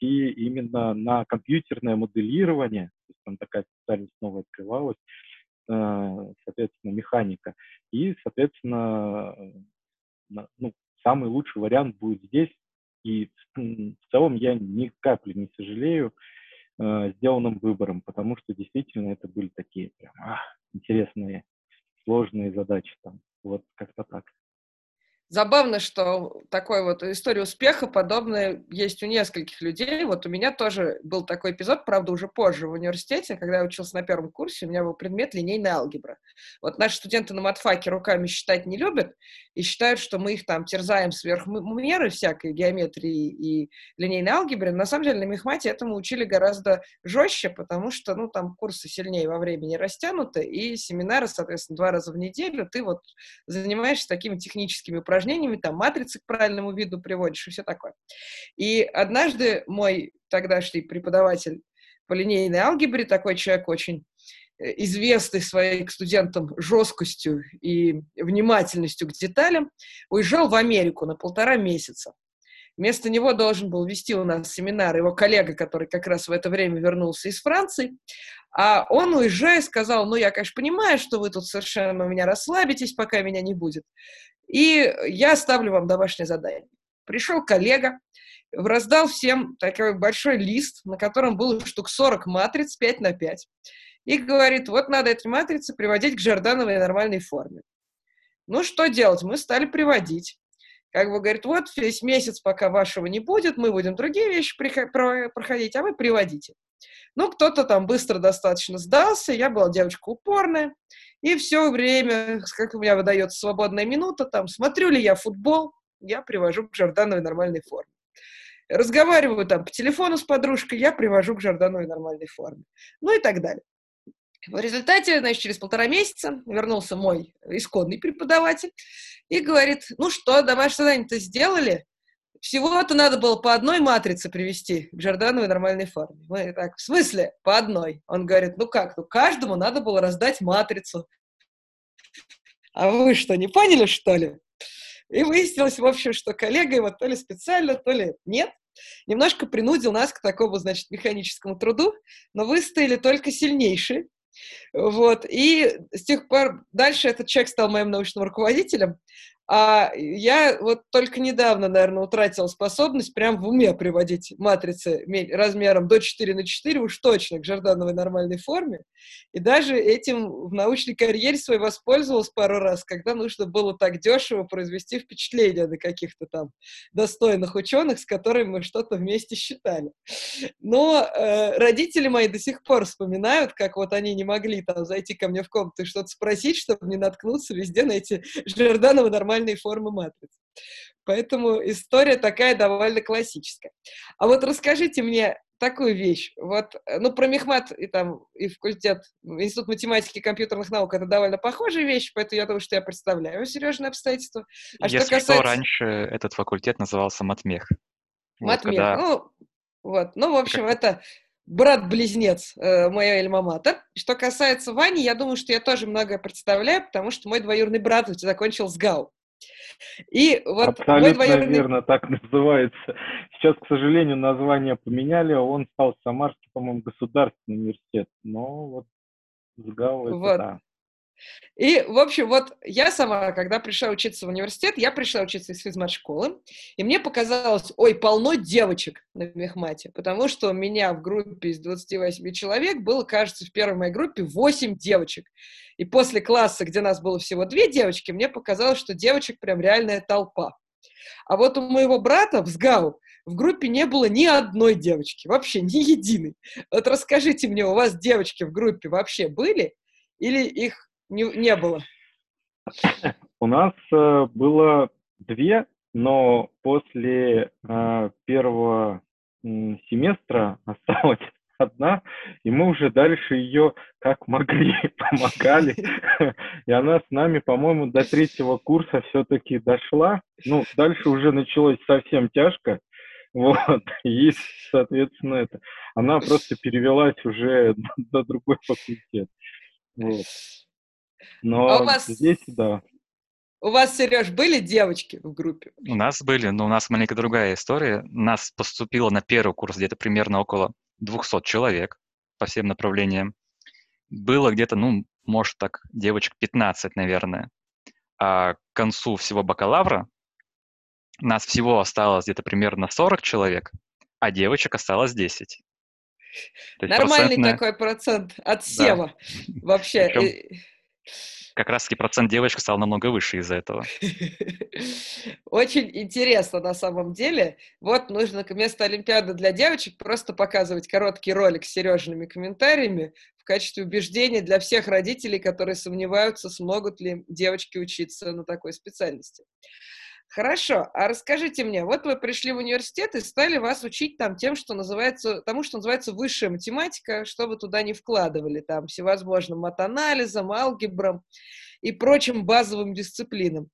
идти именно на компьютерное моделирование, то есть там такая специальность новая открывалась, э, соответственно, механика. И, соответственно, ну, самый лучший вариант будет здесь. И в целом я ни капли не сожалею э, сделанным выбором, потому что действительно это были такие прям ах, интересные, сложные задачи там. Вот как-то так. Забавно, что такой вот история успеха подобная есть у нескольких людей. Вот у меня тоже был такой эпизод, правда, уже позже в университете, когда я учился на первом курсе, у меня был предмет линейная алгебра. Вот наши студенты на матфаке руками считать не любят и считают, что мы их там терзаем сверх меры всякой геометрии и линейной алгебры. На самом деле на мехмате этому учили гораздо жестче, потому что, ну, там курсы сильнее во времени растянуты, и семинары, соответственно, два раза в неделю ты вот занимаешься такими техническими упражнениями, упражнениями, там, матрицы к правильному виду приводишь и все такое. И однажды мой тогдашний преподаватель по линейной алгебре, такой человек очень э, известный своей к студентам жесткостью и внимательностью к деталям, уезжал в Америку на полтора месяца. Вместо него должен был вести у нас семинар его коллега, который как раз в это время вернулся из Франции. А он, уезжая, сказал, ну, я, конечно, понимаю, что вы тут совершенно у меня расслабитесь, пока меня не будет. И я оставлю вам домашнее задание. Пришел коллега, раздал всем такой большой лист, на котором было штук 40 матриц 5 на 5. И говорит, вот надо эти матрицы приводить к Жордановой нормальной форме. Ну, что делать? Мы стали приводить. Как бы говорит, вот весь месяц, пока вашего не будет, мы будем другие вещи проходить, а вы приводите. Ну, кто-то там быстро достаточно сдался, я была девочка упорная, и все время, как у меня выдается свободная минута, там, смотрю ли я футбол, я привожу к Жордановой нормальной форме. Разговариваю там по телефону с подружкой, я привожу к Жордановой нормальной форме. Ну и так далее. В результате, значит, через полтора месяца вернулся мой исконный преподаватель и говорит, ну что, домашнее задание-то сделали? Всего-то надо было по одной матрице привести к Жордановой нормальной форме. Мы так, в смысле? По одной. Он говорит, ну как, ну каждому надо было раздать матрицу. А вы что, не поняли, что ли? И выяснилось, в общем, что коллега его то ли специально, то ли нет, немножко принудил нас к такому, значит, механическому труду, но выстояли только сильнейшие. Вот. И с тех пор дальше этот человек стал моим научным руководителем, а я вот только недавно, наверное, утратила способность прям в уме приводить матрицы размером до 4 на 4 уж точно к Жордановой нормальной форме. И даже этим в научной карьере своей воспользовалась пару раз, когда нужно было так дешево произвести впечатление на каких-то там достойных ученых, с которыми мы что-то вместе считали. Но э, родители мои до сих пор вспоминают, как вот они не могли там зайти ко мне в комнату и что-то спросить, чтобы не наткнуться везде на эти Жордановы нормальные нормальные формы матриц. Поэтому история такая довольно классическая. А вот расскажите мне такую вещь. Вот, э, ну, про мехмат и там, и факультет, Институт математики и компьютерных наук это довольно похожая вещь, поэтому я думаю, что я представляю серьезные обстоятельства. А Если что, касается... что, раньше этот факультет назывался матмех. Матмех, вот, когда... ну, вот, ну, в общем, как... это брат-близнец э, моя альма-матер. Что касается Вани, я думаю, что я тоже многое представляю, потому что мой двоюродный брат закончил СГАУ. И вот Абсолютно двоюродный... верно, так называется. Сейчас, к сожалению, название поменяли, он стал Самарский, по-моему, государственный университет, но вот СГАУ это вот. да. И, в общем, вот я сама, когда пришла учиться в университет, я пришла учиться из физмат-школы, и мне показалось, ой, полно девочек на мехмате, потому что у меня в группе из 28 человек было, кажется, в первой моей группе 8 девочек. И после класса, где нас было всего две девочки, мне показалось, что девочек прям реальная толпа. А вот у моего брата в СГАУ в группе не было ни одной девочки, вообще ни единой. Вот расскажите мне, у вас девочки в группе вообще были или их не, не было? У нас э, было две, но после э, первого э, семестра осталась одна, и мы уже дальше ее как могли помогали. И она с нами, по-моему, до третьего курса все-таки дошла. Ну, дальше уже началось совсем тяжко. Вот, и, соответственно, это. Она просто перевелась уже до другой факультет. Вот. Но а у вас... здесь, да. У вас, Сереж, были девочки в группе? У нас были, но у нас маленько другая история. Нас поступило на первый курс где-то примерно около 200 человек по всем направлениям. Было где-то, ну, может так, девочек 15, наверное. А к концу всего бакалавра нас всего осталось где-то примерно 40 человек, а девочек осталось 10. Нормальный процентная... такой процент от Сева да. вообще. Причем как раз-таки процент девочек стал намного выше из-за этого. Очень интересно на самом деле. Вот нужно вместо Олимпиады для девочек просто показывать короткий ролик с Сережными комментариями в качестве убеждения для всех родителей, которые сомневаются, смогут ли девочки учиться на такой специальности. Хорошо, а расскажите мне, вот вы пришли в университет и стали вас учить там тем, что называется, тому, что называется высшая математика, что вы туда не вкладывали, там всевозможным матанализом, алгебрам и прочим базовым дисциплинам.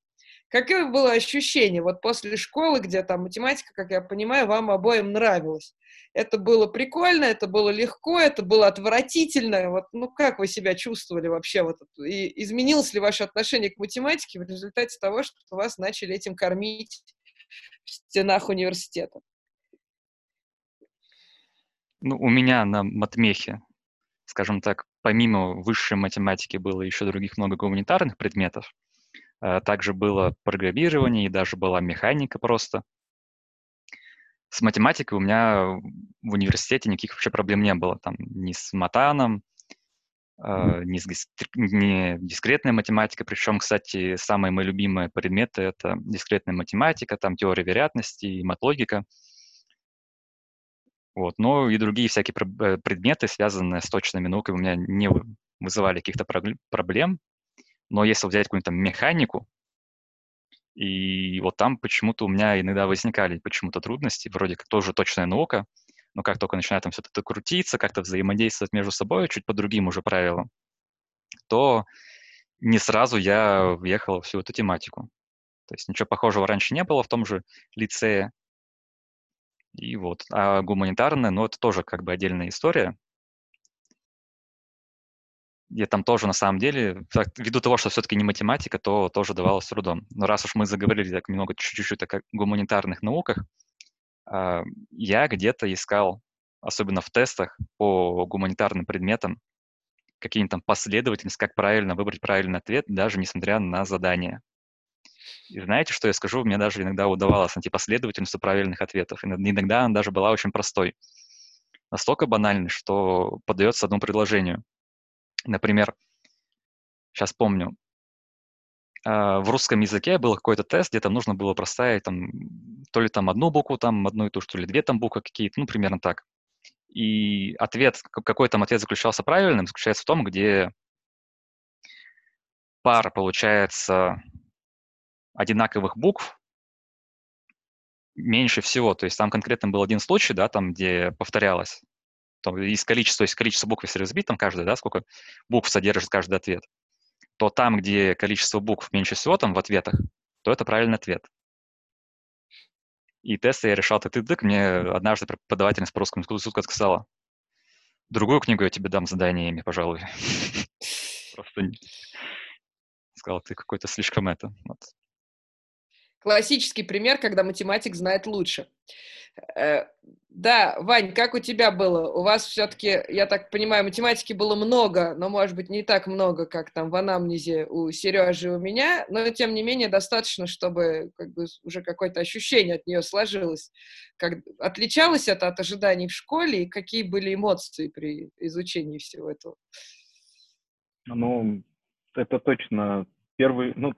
Какое было ощущение вот после школы, где там математика, как я понимаю, вам обоим нравилась? Это было прикольно, это было легко, это было отвратительно. Вот, ну, как вы себя чувствовали вообще? Вот, и изменилось ли ваше отношение к математике в результате того, что вас начали этим кормить в стенах университета? Ну, у меня на матмехе, скажем так, помимо высшей математики было еще других много гуманитарных предметов. Э, также было программирование и даже была механика просто. С математикой у меня в университете никаких вообще проблем не было. Там ни с матаном, э, ни, с, ни дискретная математика. Причем, кстати, самые мои любимые предметы — это дискретная математика, там теория вероятности и матлогика. Вот. Но и другие всякие э, предметы, связанные с точными науками, у меня не вызывали каких-то проблем. Но если взять какую-нибудь там механику, и вот там почему-то у меня иногда возникали почему-то трудности, вроде как тоже точная наука, но как только начинает там все это крутиться, как-то взаимодействовать между собой чуть по другим уже правилам, то не сразу я въехал всю эту тематику. То есть ничего похожего раньше не было в том же лицее. И вот. А гуманитарное, ну, это тоже как бы отдельная история где там тоже на самом деле, ввиду того, что все-таки не математика, то тоже давалось трудом. Но раз уж мы заговорили так немного чуть-чуть о гуманитарных науках, а, я где-то искал, особенно в тестах по гуманитарным предметам, какие-нибудь там последовательности, как правильно выбрать правильный ответ, даже несмотря на задание. И знаете, что я скажу? Мне даже иногда удавалось найти последовательность правильных ответов. Иногда она даже была очень простой. Настолько банальной, что подается одному предложению. Например, сейчас помню, а, в русском языке был какой-то тест, где там нужно было проставить там, то ли там одну букву, там одну и ту же, ли две там буквы какие-то, ну, примерно так. И ответ, какой там ответ заключался правильным, заключается в том, где пара, получается, одинаковых букв меньше всего. То есть там конкретно был один случай, да, там, где повторялось там, из количества, из количества букв, если разбить, там каждая, да, сколько букв содержит каждый ответ, то там, где количество букв меньше всего там в ответах, то это правильный ответ. И тесты я решал ты дык мне однажды преподавательница по русскому языку сказала, другую книгу я тебе дам заданиями, пожалуй. Просто сказал, ты какой-то слишком это. Вот. Классический пример, когда математик знает лучше. Э, да, Вань, как у тебя было? У вас все-таки, я так понимаю, математики было много, но, может быть, не так много, как там в анамнезе у Сережи и у меня, но, тем не менее, достаточно, чтобы как бы, уже какое-то ощущение от нее сложилось. Как, отличалось это от ожиданий в школе, и какие были эмоции при изучении всего этого? Ну, это точно. Первый, ну,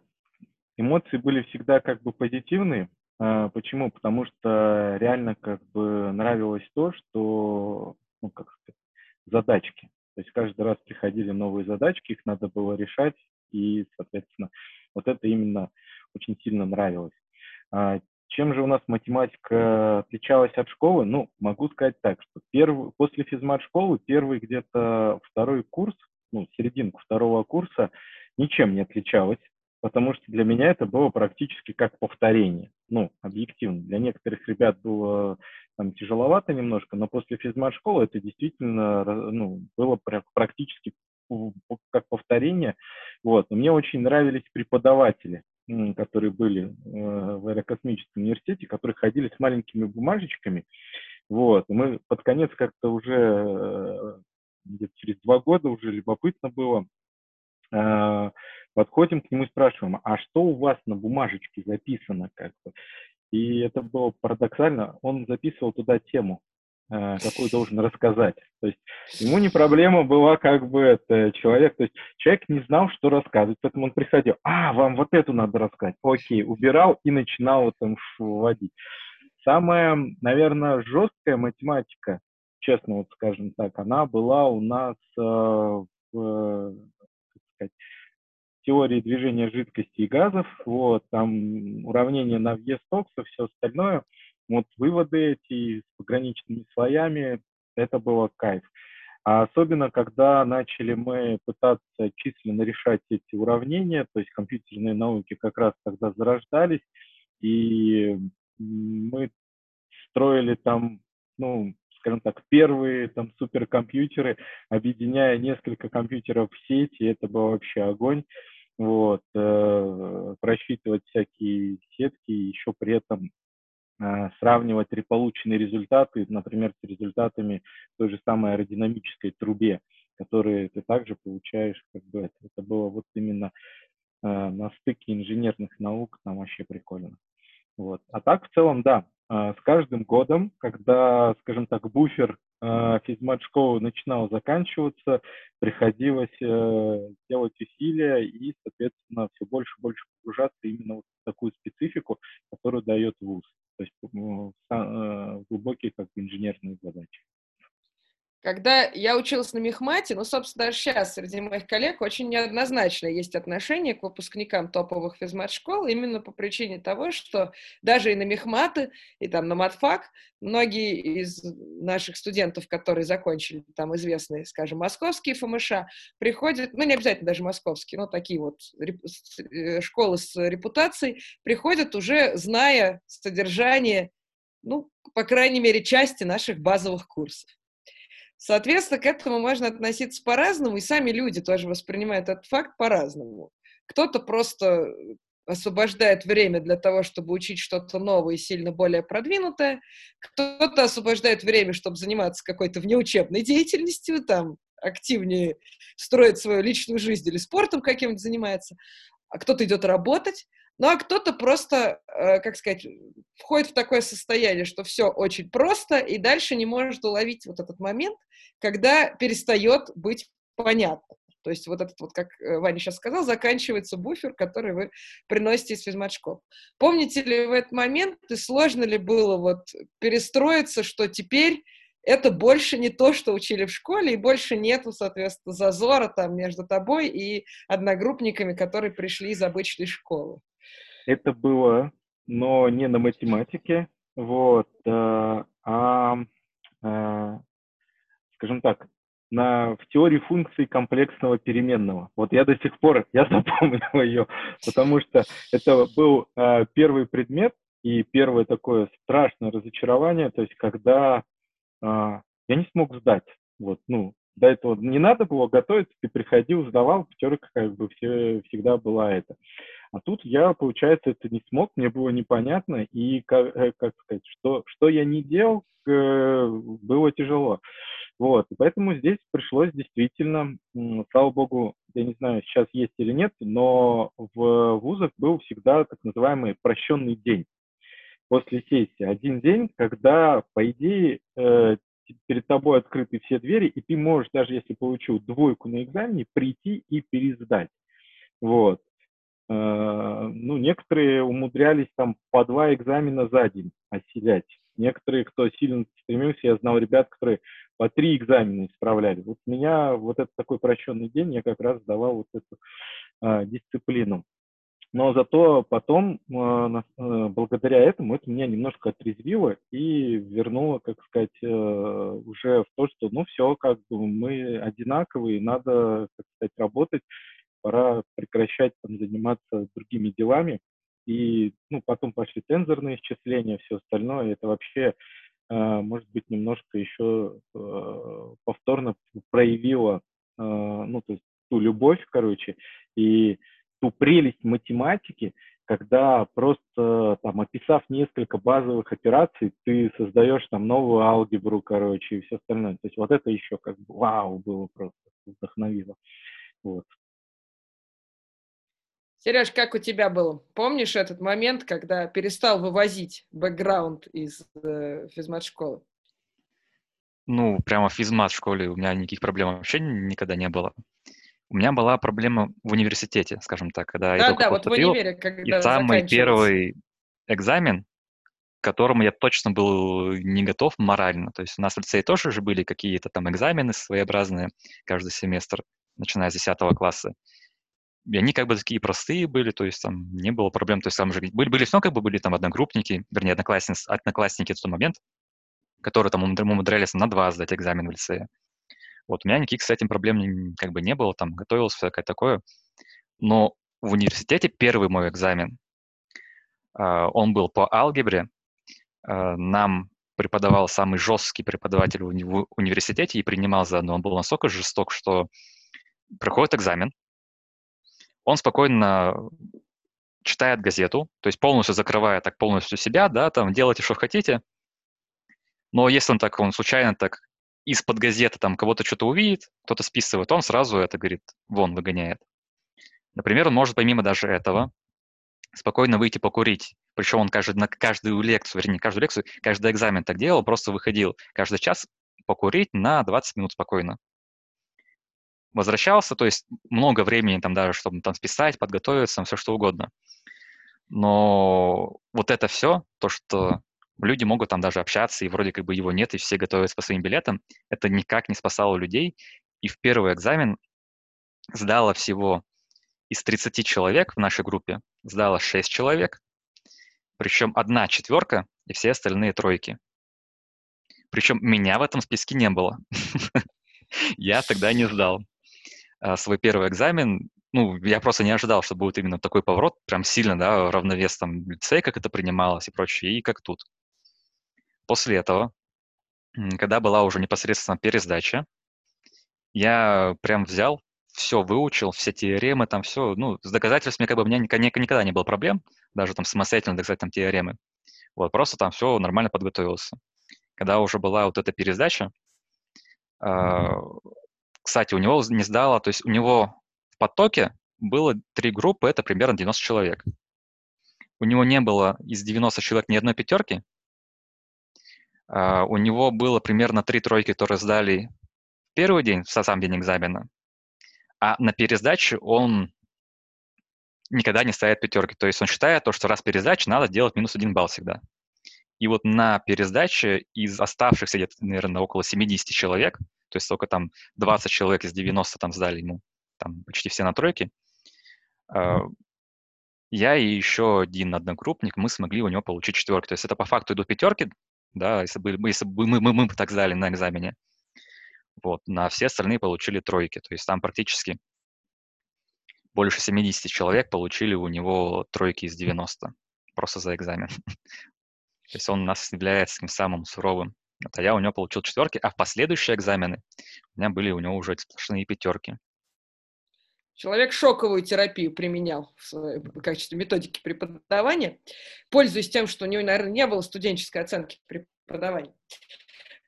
эмоции были всегда как бы позитивные, а, почему? Потому что реально как бы нравилось то, что, ну, как сказать, задачки. То есть каждый раз приходили новые задачки, их надо было решать, и, соответственно, вот это именно очень сильно нравилось. А, чем же у нас математика отличалась от школы? Ну, могу сказать так, что первый, после физмат-школы первый где-то второй курс, ну, серединку второго курса ничем не отличалась потому что для меня это было практически как повторение. Ну, объективно. Для некоторых ребят было там тяжеловато немножко, но после физмат-школы это действительно ну, было практически как повторение. Вот. Мне очень нравились преподаватели. которые были э, в аэрокосмическом университете, которые ходили с маленькими бумажечками. Вот. Мы под конец как-то уже э, где-то через два года уже любопытно было. Э, подходим к нему и спрашиваем, а что у вас на бумажечке записано как бы? И это было парадоксально, он записывал туда тему, э, какую должен рассказать. То есть ему не проблема была как бы это человек, то есть человек не знал, что рассказывать, поэтому он приходил, а, вам вот эту надо рассказать, окей, убирал и начинал там вводить. Самая, наверное, жесткая математика, честно вот скажем так, она была у нас э, в, как сказать, теории движения жидкости и газов, вот, там уравнение на въезд Стокса, все остальное, вот выводы эти с пограничными слоями, это было кайф. А особенно, когда начали мы пытаться численно решать эти уравнения, то есть компьютерные науки как раз тогда зарождались, и мы строили там, ну, скажем так, первые там суперкомпьютеры, объединяя несколько компьютеров в сети, это был вообще огонь вот, э, просчитывать всякие сетки, еще при этом э, сравнивать полученные результаты, например, с результатами той же самой аэродинамической трубе, которые ты также получаешь, как бы это, это было вот именно э, на стыке инженерных наук, там вообще прикольно. Вот. А так, в целом, да, с каждым годом, когда, скажем так, буфер э, физмат-школы начинал заканчиваться, приходилось э, делать усилия и, соответственно, все больше и больше погружаться именно в такую специфику, которую дает ВУЗ, то есть глубокие как бы инженерные задачи. Когда я училась на мехмате, ну, собственно, даже сейчас среди моих коллег очень неоднозначно есть отношение к выпускникам топовых физмат-школ именно по причине того, что даже и на мехматы, и там на матфак многие из наших студентов, которые закончили там известные, скажем, московские ФМШ, приходят, ну, не обязательно даже московские, но такие вот э, школы с репутацией, приходят уже зная содержание, ну, по крайней мере, части наших базовых курсов. Соответственно, к этому можно относиться по-разному, и сами люди тоже воспринимают этот факт по-разному. Кто-то просто освобождает время для того, чтобы учить что-то новое и сильно более продвинутое. Кто-то освобождает время, чтобы заниматься какой-то внеучебной деятельностью, там, активнее строить свою личную жизнь или спортом каким-то занимается. А кто-то идет работать. Ну, а кто-то просто, э, как сказать, входит в такое состояние, что все очень просто, и дальше не может уловить вот этот момент, когда перестает быть понятно. То есть вот этот вот, как э, Ваня сейчас сказал, заканчивается буфер, который вы приносите из физмат-школ. Помните ли в этот момент, и сложно ли было вот перестроиться, что теперь это больше не то, что учили в школе, и больше нету, соответственно, зазора там между тобой и одногруппниками, которые пришли из обычной школы? Это было, но не на математике, вот, э, а, а скажем так, на, в теории функций комплексного переменного. Вот я до сих пор, я запомнил ее, потому что это был э, первый предмет и первое такое страшное разочарование, то есть когда э, я не смог сдать. Вот, ну, до этого не надо было готовиться, ты приходил, сдавал, пятерка как бы все, всегда была это. А тут я, получается, это не смог, мне было непонятно, и, как, э, как сказать, что, что я не делал, э, было тяжело. Вот, и поэтому здесь пришлось действительно, слава богу, я не знаю, сейчас есть или нет, но в вузах был всегда так называемый прощенный день после сессии. Один день, когда, по идее, э, перед тобой открыты все двери, и ты можешь, даже если получил двойку на экзамене, прийти и пересдать. Вот. Э, ну, некоторые умудрялись там по два экзамена за день осилять. Некоторые, кто сильно стремился, я знал ребят, которые по три экзамена исправляли. Вот у меня вот этот такой прощенный день, я как раз сдавал вот эту а, дисциплину. Но зато потом, а, а, благодаря этому, это меня немножко отрезвило и вернуло, как сказать, а, уже в то, что, ну, все, как бы мы одинаковые, надо, как сказать, работать, пора прекращать там, заниматься другими делами. И ну, потом пошли тензорные исчисления, все остальное. Это вообще, э, может быть, немножко еще э, повторно проявило э, ну, то есть ту любовь, короче, и ту прелесть математики, когда просто там описав несколько базовых операций, ты создаешь там новую алгебру, короче, и все остальное. То есть вот это еще как бы вау было просто, вдохновило. Вот. Сереж, как у тебя было? Помнишь этот момент, когда перестал вывозить бэкграунд из э, физмат-школы? Ну, прямо физмат в школе у меня никаких проблем вообще никогда не было. У меня была проблема в университете, скажем так, когда я Да, только да, вот в универе, И когда самый заканчивался. первый экзамен, к которому я точно был не готов морально. То есть у нас в лицее тоже же были какие-то там экзамены своеобразные каждый семестр, начиная с 10 класса. И они как бы такие простые были, то есть там не было проблем. То есть там же были, были все, как бы были там одногруппники, вернее, одноклассницы, одноклассники в тот момент, которые там умудр- умудрялись на два сдать экзамен в лицее. Вот у меня никаких с этим проблем как бы не было, там готовился, всякое такое. Но в университете первый мой экзамен, а, он был по алгебре. А, Нам преподавал самый жесткий преподаватель в университете и принимал заодно. Он был настолько жесток, что проходит экзамен, он спокойно читает газету, то есть полностью закрывая так полностью себя, да, там делайте, что хотите. Но если он так, он случайно так из-под газеты там кого-то что-то увидит, кто-то списывает, он сразу это, говорит, вон выгоняет. Например, он может помимо даже этого спокойно выйти покурить. Причем он каждый, на каждую лекцию, вернее, не каждую лекцию, каждый экзамен так делал, просто выходил каждый час покурить на 20 минут спокойно. Возвращался, то есть много времени там даже, чтобы там списать, подготовиться, все что угодно. Но вот это все, то, что люди могут там даже общаться, и вроде как бы его нет, и все готовятся по своим билетам, это никак не спасало людей. И в первый экзамен сдало всего из 30 человек в нашей группе, сдало 6 человек, причем одна четверка и все остальные тройки. Причем меня в этом списке не было. Я тогда не сдал свой первый экзамен. Ну, я просто не ожидал, что будет именно такой поворот, прям сильно, да, равновес там в лицее, как это принималось и прочее, и как тут. После этого, когда была уже непосредственно пересдача, я прям взял, все выучил, все теоремы, там все, ну, с доказательствами как бы у меня никогда, не было проблем, даже там самостоятельно доказать там теоремы. Вот, просто там все нормально подготовился. Когда уже была вот эта пересдача, а, кстати, у него не сдало, то есть у него в потоке было три группы, это примерно 90 человек. У него не было из 90 человек ни одной пятерки. А, у него было примерно три тройки, которые сдали в первый день, в сам день экзамена. А на пересдаче он никогда не ставит пятерки. То есть он считает то, что раз пересдача, надо делать минус один балл всегда. И вот на пересдаче из оставшихся где-то, наверное, около 70 человек, то есть только там 20 человек из 90 там сдали ему, там почти все на тройке, а, я и еще один одногруппник, мы смогли у него получить четверки. То есть это по факту идут пятерки, да, если бы, если бы мы, мы, мы бы так сдали на экзамене. Вот, на все остальные получили тройки. То есть там практически больше 70 человек получили у него тройки из 90 просто за экзамен. То есть он у нас является таким самым суровым. Вот, а я у него получил четверки, а в последующие экзамены у меня были у него уже сплошные пятерки. Человек шоковую терапию применял в, качестве методики преподавания, пользуясь тем, что у него, наверное, не было студенческой оценки преподавания.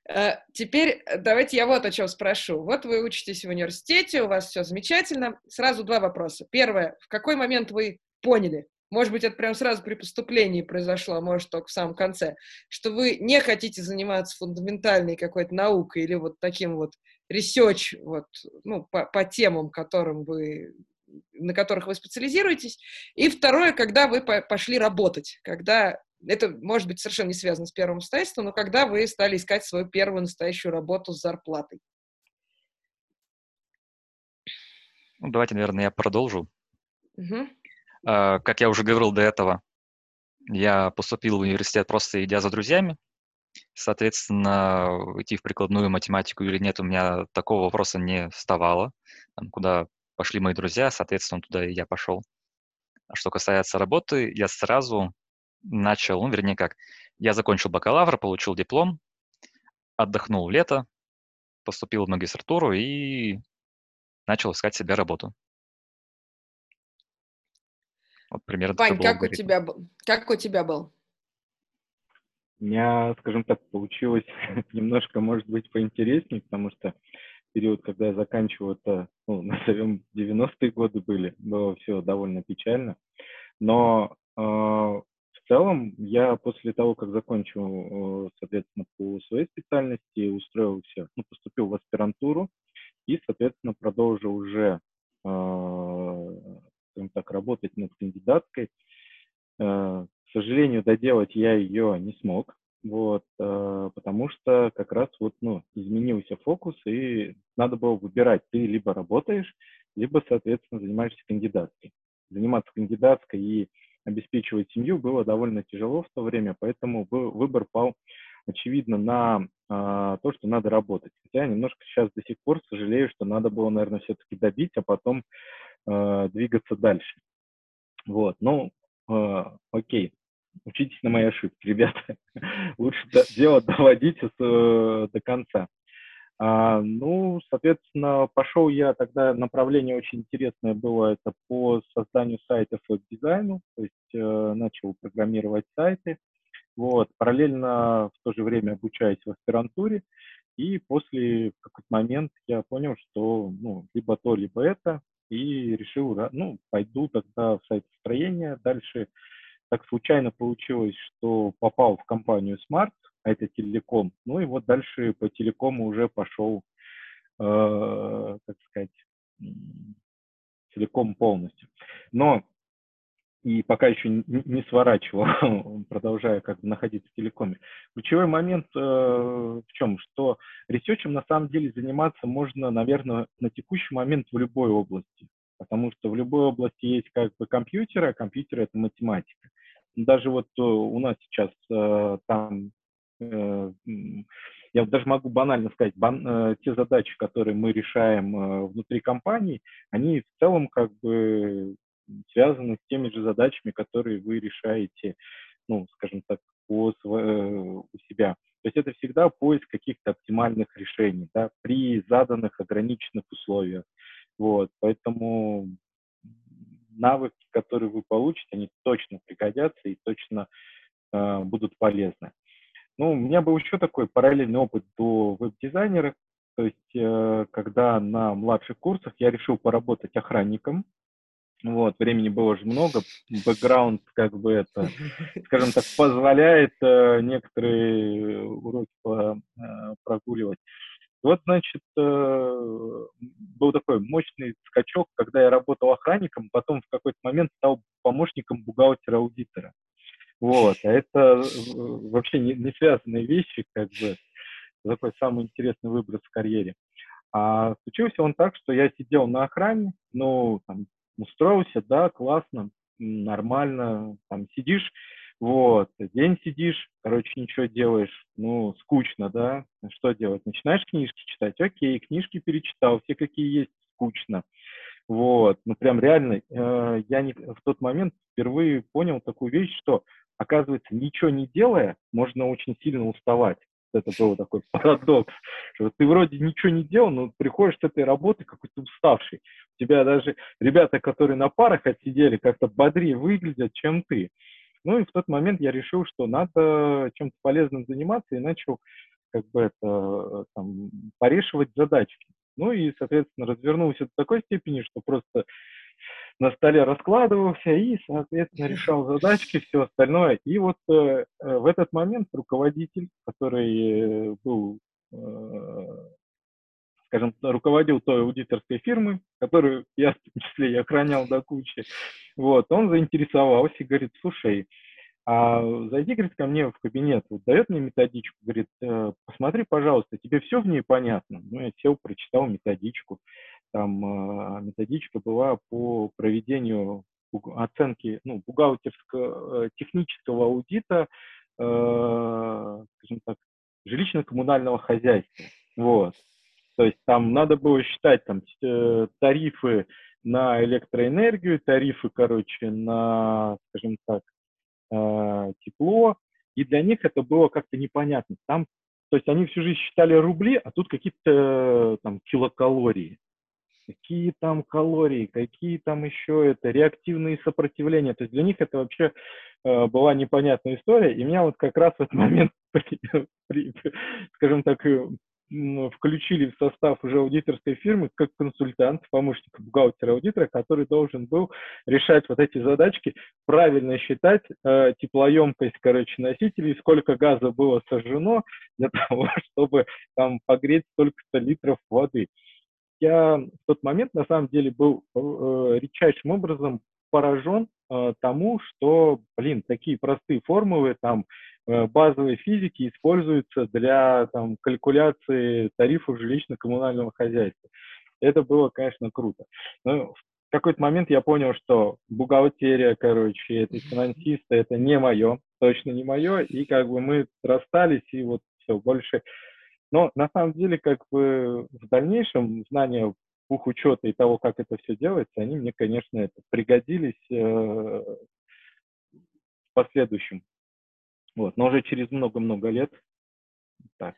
А, Теперь давайте я вот о чем спрошу. Вот вы учитесь в университете, у вас все замечательно. Сразу два вопроса. Первое. В какой момент вы поняли, может быть, это прям сразу при поступлении произошло, а может, только в самом конце, что вы не хотите заниматься фундаментальной какой-то наукой или вот таким вот research вот, ну, по, по темам, которым вы, на которых вы специализируетесь. И второе, когда вы по пошли работать, когда это может быть совершенно не связано с первым обстоятельством, но когда вы стали искать свою первую настоящую работу с зарплатой. Ну, давайте, наверное, я продолжу. Угу. Uh, как я уже говорил до этого, я поступил в университет просто идя за друзьями. Соответственно, идти в прикладную математику или нет, у меня такого вопроса не вставало. Там, куда пошли мои друзья, соответственно, туда и я пошел. А что касается работы, я сразу начал, ну, вернее как, я закончил бакалавр, получил диплом, отдохнул лето, поступил в магистратуру и начал искать себе работу. Вот примерно Вань, как у, тебя, как у тебя был? У меня, скажем так, получилось немножко, может быть, поинтереснее, потому что период, когда я заканчивал, это, ну, назовем, 90-е годы были, было все довольно печально. Но э, в целом я после того, как закончил, э, соответственно, по своей специальности, устроился, ну, поступил в аспирантуру и, соответственно, продолжил уже, э, скажем так, работать над кандидатской. Э, к сожалению, доделать я ее не смог, вот, э, потому что как раз вот, ну, изменился фокус, и надо было выбирать, ты либо работаешь, либо, соответственно, занимаешься кандидатской. Заниматься кандидатской и обеспечивать семью было довольно тяжело в то время, поэтому выбор пал, очевидно, на а, то, что надо работать. Хотя немножко сейчас до сих пор сожалею, что надо было, наверное, все-таки добить, а потом а, двигаться дальше. Вот, ну, а, окей, учитесь на мои ошибки, ребята. Лучше дело доводите с, э, до конца. А, ну, соответственно, пошел я тогда, направление очень интересное было, это по созданию сайтов веб-дизайну, то есть э, начал программировать сайты, вот, параллельно в то же время обучаясь в аспирантуре, и после в какой-то момент я понял, что, ну, либо то, либо это, и решил, ну, пойду тогда в сайт строения, дальше так случайно получилось, что попал в компанию Smart, а это телеком. Ну и вот дальше по телекому уже пошел, э, как сказать, целиком полностью. Но и пока еще не, сворачивал, продолжая как бы находиться в телекоме. Ключевой момент э, в чем? Что ресерчем на самом деле заниматься можно, наверное, на текущий момент в любой области. Потому что в любой области есть как бы компьютеры, а компьютер — это математика даже вот э, у нас сейчас э, там, э, я даже могу банально сказать, бан, те задачи, которые мы решаем внутри компании, они в целом как бы связаны с теми же задачами, которые вы решаете, ну, скажем так, по, у себя. То есть это всегда поиск каких-то оптимальных решений, да, при заданных ограниченных условиях. Вот, поэтому навыки, которые вы получите, они точно пригодятся и точно э, будут полезны. Ну, у меня был еще такой параллельный опыт до веб-дизайнера, то есть э, когда на младших курсах я решил поработать охранником, вот, времени было уже много, бэкграунд, как бы это, скажем так, позволяет э, некоторые уроки по, э, прогуливать. Вот, значит, э, был такой мощный скачок, когда я работал охранником, потом в какой-то момент стал помощником бухгалтера-аудитора. Вот, а это э, вообще не, не связанные вещи, как бы, такой самый интересный выброс в карьере. А случился он так, что я сидел на охране, ну, там, устроился, да, классно, нормально, там, сидишь, вот, день сидишь, короче, ничего делаешь, ну, скучно, да, что делать? Начинаешь книжки читать, окей, книжки перечитал, все какие есть, скучно. Вот, ну, прям реально, э, я не, в тот момент впервые понял такую вещь, что, оказывается, ничего не делая, можно очень сильно уставать. Это был такой парадокс, что ты вроде ничего не делал, но приходишь с этой работы какой-то уставший. У тебя даже ребята, которые на парах отсидели, как-то бодрее выглядят, чем ты. Ну и в тот момент я решил, что надо чем-то полезным заниматься и начал как бы это там, порешивать задачки. Ну и, соответственно, развернулся до такой степени, что просто на столе раскладывался и, соответственно, решал задачки, все остальное. И вот э, в этот момент руководитель, который был э, скажем, руководил той аудиторской фирмой, которую я, в том числе, и охранял до кучи, вот, он заинтересовался и говорит, слушай, а зайди, говорит, ко мне в кабинет, вот дает мне методичку, говорит, э, посмотри, пожалуйста, тебе все в ней понятно? Ну, я сел, прочитал методичку, там э, методичка была по проведению оценки, ну, бухгалтерского, э, технического аудита, скажем так, жилищно-коммунального хозяйства, вот. То есть там надо было считать там э, тарифы на электроэнергию, тарифы, короче, на, скажем так, э, тепло, и для них это было как-то непонятно. Там, то есть они всю жизнь считали рубли, а тут какие-то э, там килокалории. Какие там калории, какие там еще это, реактивные сопротивления. То есть для них это вообще э, была непонятная история. И меня вот как раз в этот момент, скажем так, э, включили в состав уже аудиторской фирмы как консультант, помощник бухгалтера-аудитора, который должен был решать вот эти задачки, правильно считать э, теплоемкость, короче, носителей, сколько газа было сожжено для того, чтобы там погреть столько-то литров воды. Я в тот момент на самом деле был э, редчайшим образом поражен э, тому, что, блин, такие простые формулы, там, Э, базовой физики используются для там, калькуляции тарифов жилищно-коммунального хозяйства. Это было, конечно, круто. Но в какой-то момент я понял, что бухгалтерия, короче, это финансисты, это не мое, точно не мое, и как бы мы расстались, и вот все, больше... Но на самом деле, как бы в дальнейшем знания бухучета и того, как это все делается, они мне, конечно, это пригодились э, в последующем. Вот, но уже через много-много лет. Так.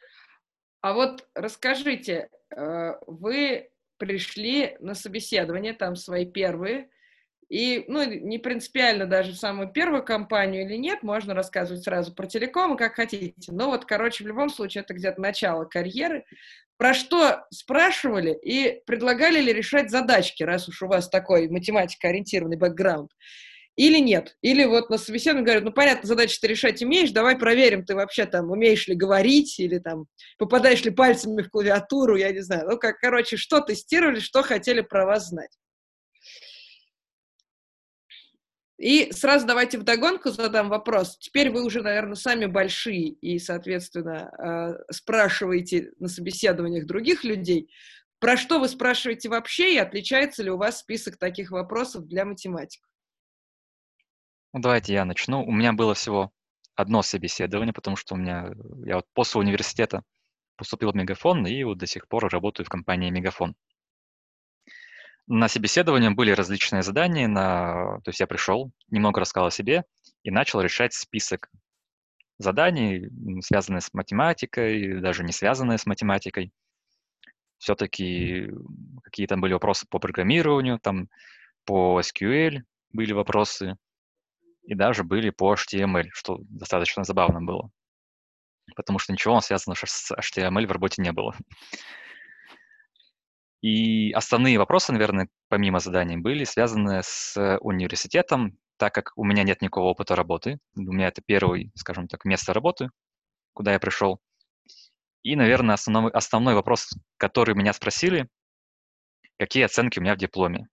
А вот расскажите, э, вы пришли на собеседование, там свои первые, и, ну, не принципиально даже самую первую компанию или нет, можно рассказывать сразу про телеком, как хотите. Но вот, короче, в любом случае, это где-то начало карьеры. Про что спрашивали и предлагали ли решать задачки, раз уж у вас такой математико-ориентированный бэкграунд? или нет. Или вот на собеседовании говорят, ну, понятно, задачи ты решать умеешь, давай проверим, ты вообще там умеешь ли говорить, или там попадаешь ли пальцами в клавиатуру, я не знаю. Ну, как, короче, что тестировали, что хотели про вас знать. И сразу давайте вдогонку задам вопрос. Теперь вы уже, наверное, сами большие и, соответственно, э, спрашиваете на собеседованиях других людей. Про что вы спрашиваете вообще и отличается ли у вас список таких вопросов для математиков? Ну, давайте я начну. У меня было всего одно собеседование, потому что у меня, я вот после университета поступил в Мегафон и вот до сих пор работаю в компании Мегафон. На собеседовании были различные задания, на... то есть я пришел, немного рассказал о себе и начал решать список заданий, связанные с математикой, даже не связанные с математикой. Все-таки какие там были вопросы по программированию, там по SQL были вопросы, и даже были по HTML, что достаточно забавно было. Потому что ничего связанного с HTML в работе не было. И основные вопросы, наверное, помимо заданий, были связаны с университетом, так как у меня нет никакого опыта работы. У меня это первый, скажем так, место работы, куда я пришел. И, наверное, основной, основной вопрос, который меня спросили, какие оценки у меня в дипломе.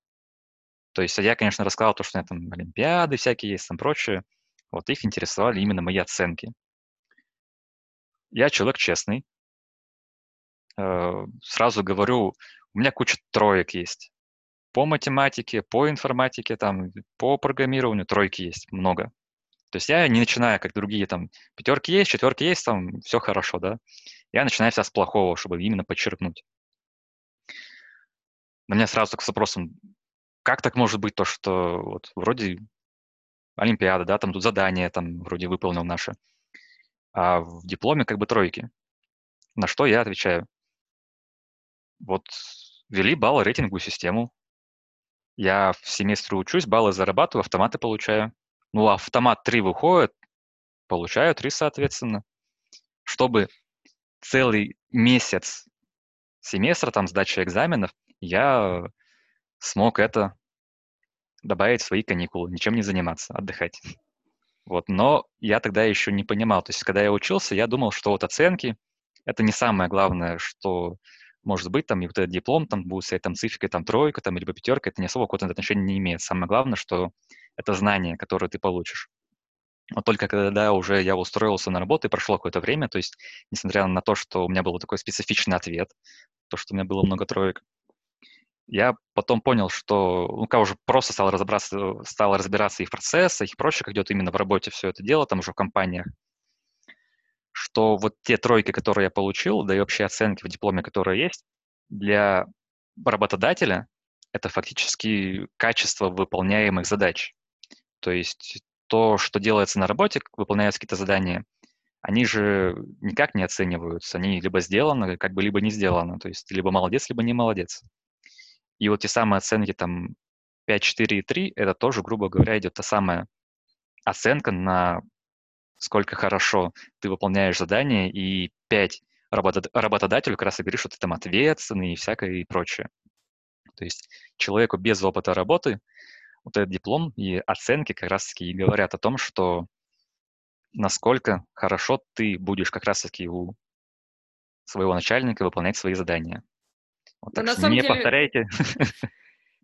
То есть я, конечно, рассказал то, что у меня там олимпиады всякие есть, там прочее. Вот их интересовали именно мои оценки. Я человек честный. Э, сразу говорю, у меня куча троек есть. По математике, по информатике, там, по программированию тройки есть много. То есть я не начинаю, как другие, там, пятерки есть, четверки есть, там, все хорошо, да. Я начинаю вся с плохого, чтобы именно подчеркнуть. На меня сразу так с вопросом, как так может быть то, что вот вроде Олимпиада, да, там тут задание там вроде выполнил наше, а в дипломе как бы тройки. На что я отвечаю? Вот ввели баллы рейтинговую систему, я в семестре учусь, баллы зарабатываю, автоматы получаю. Ну, автомат 3 выходит, получаю 3, соответственно. Чтобы целый месяц семестра, там, сдача экзаменов, я смог это добавить в свои каникулы, ничем не заниматься, отдыхать. Вот, но я тогда еще не понимал. То есть, когда я учился, я думал, что вот оценки — это не самое главное, что может быть, там, и вот этот диплом, там, будет стоять там циферка, там, тройка, там, либо пятерка, это не особо какое-то отношение не имеет. Самое главное, что это знание, которое ты получишь. Вот только когда уже я устроился на работу и прошло какое-то время, то есть, несмотря на то, что у меня был такой специфичный ответ, то, что у меня было много троек, я потом понял, что, ну, когда уже просто стал разобраться, стал разбираться и в процессах, и прочее, как идет именно в работе все это дело, там уже в компаниях, что вот те тройки, которые я получил, да и вообще оценки в дипломе, которые есть, для работодателя это фактически качество выполняемых задач. То есть то, что делается на работе, выполняются какие-то задания, они же никак не оцениваются. Они либо сделаны, как бы либо не сделаны. То есть либо молодец, либо не молодец. И вот те самые оценки там 5, 4 и 3, это тоже, грубо говоря, идет та самая оценка на сколько хорошо ты выполняешь задание, и 5 работодателю как раз и говорит, что ты там ответственный и всякое и прочее. То есть человеку без опыта работы вот этот диплом и оценки как раз-таки и говорят о том, что насколько хорошо ты будешь как раз-таки у своего начальника выполнять свои задания. Вот, так что не деле... повторяйте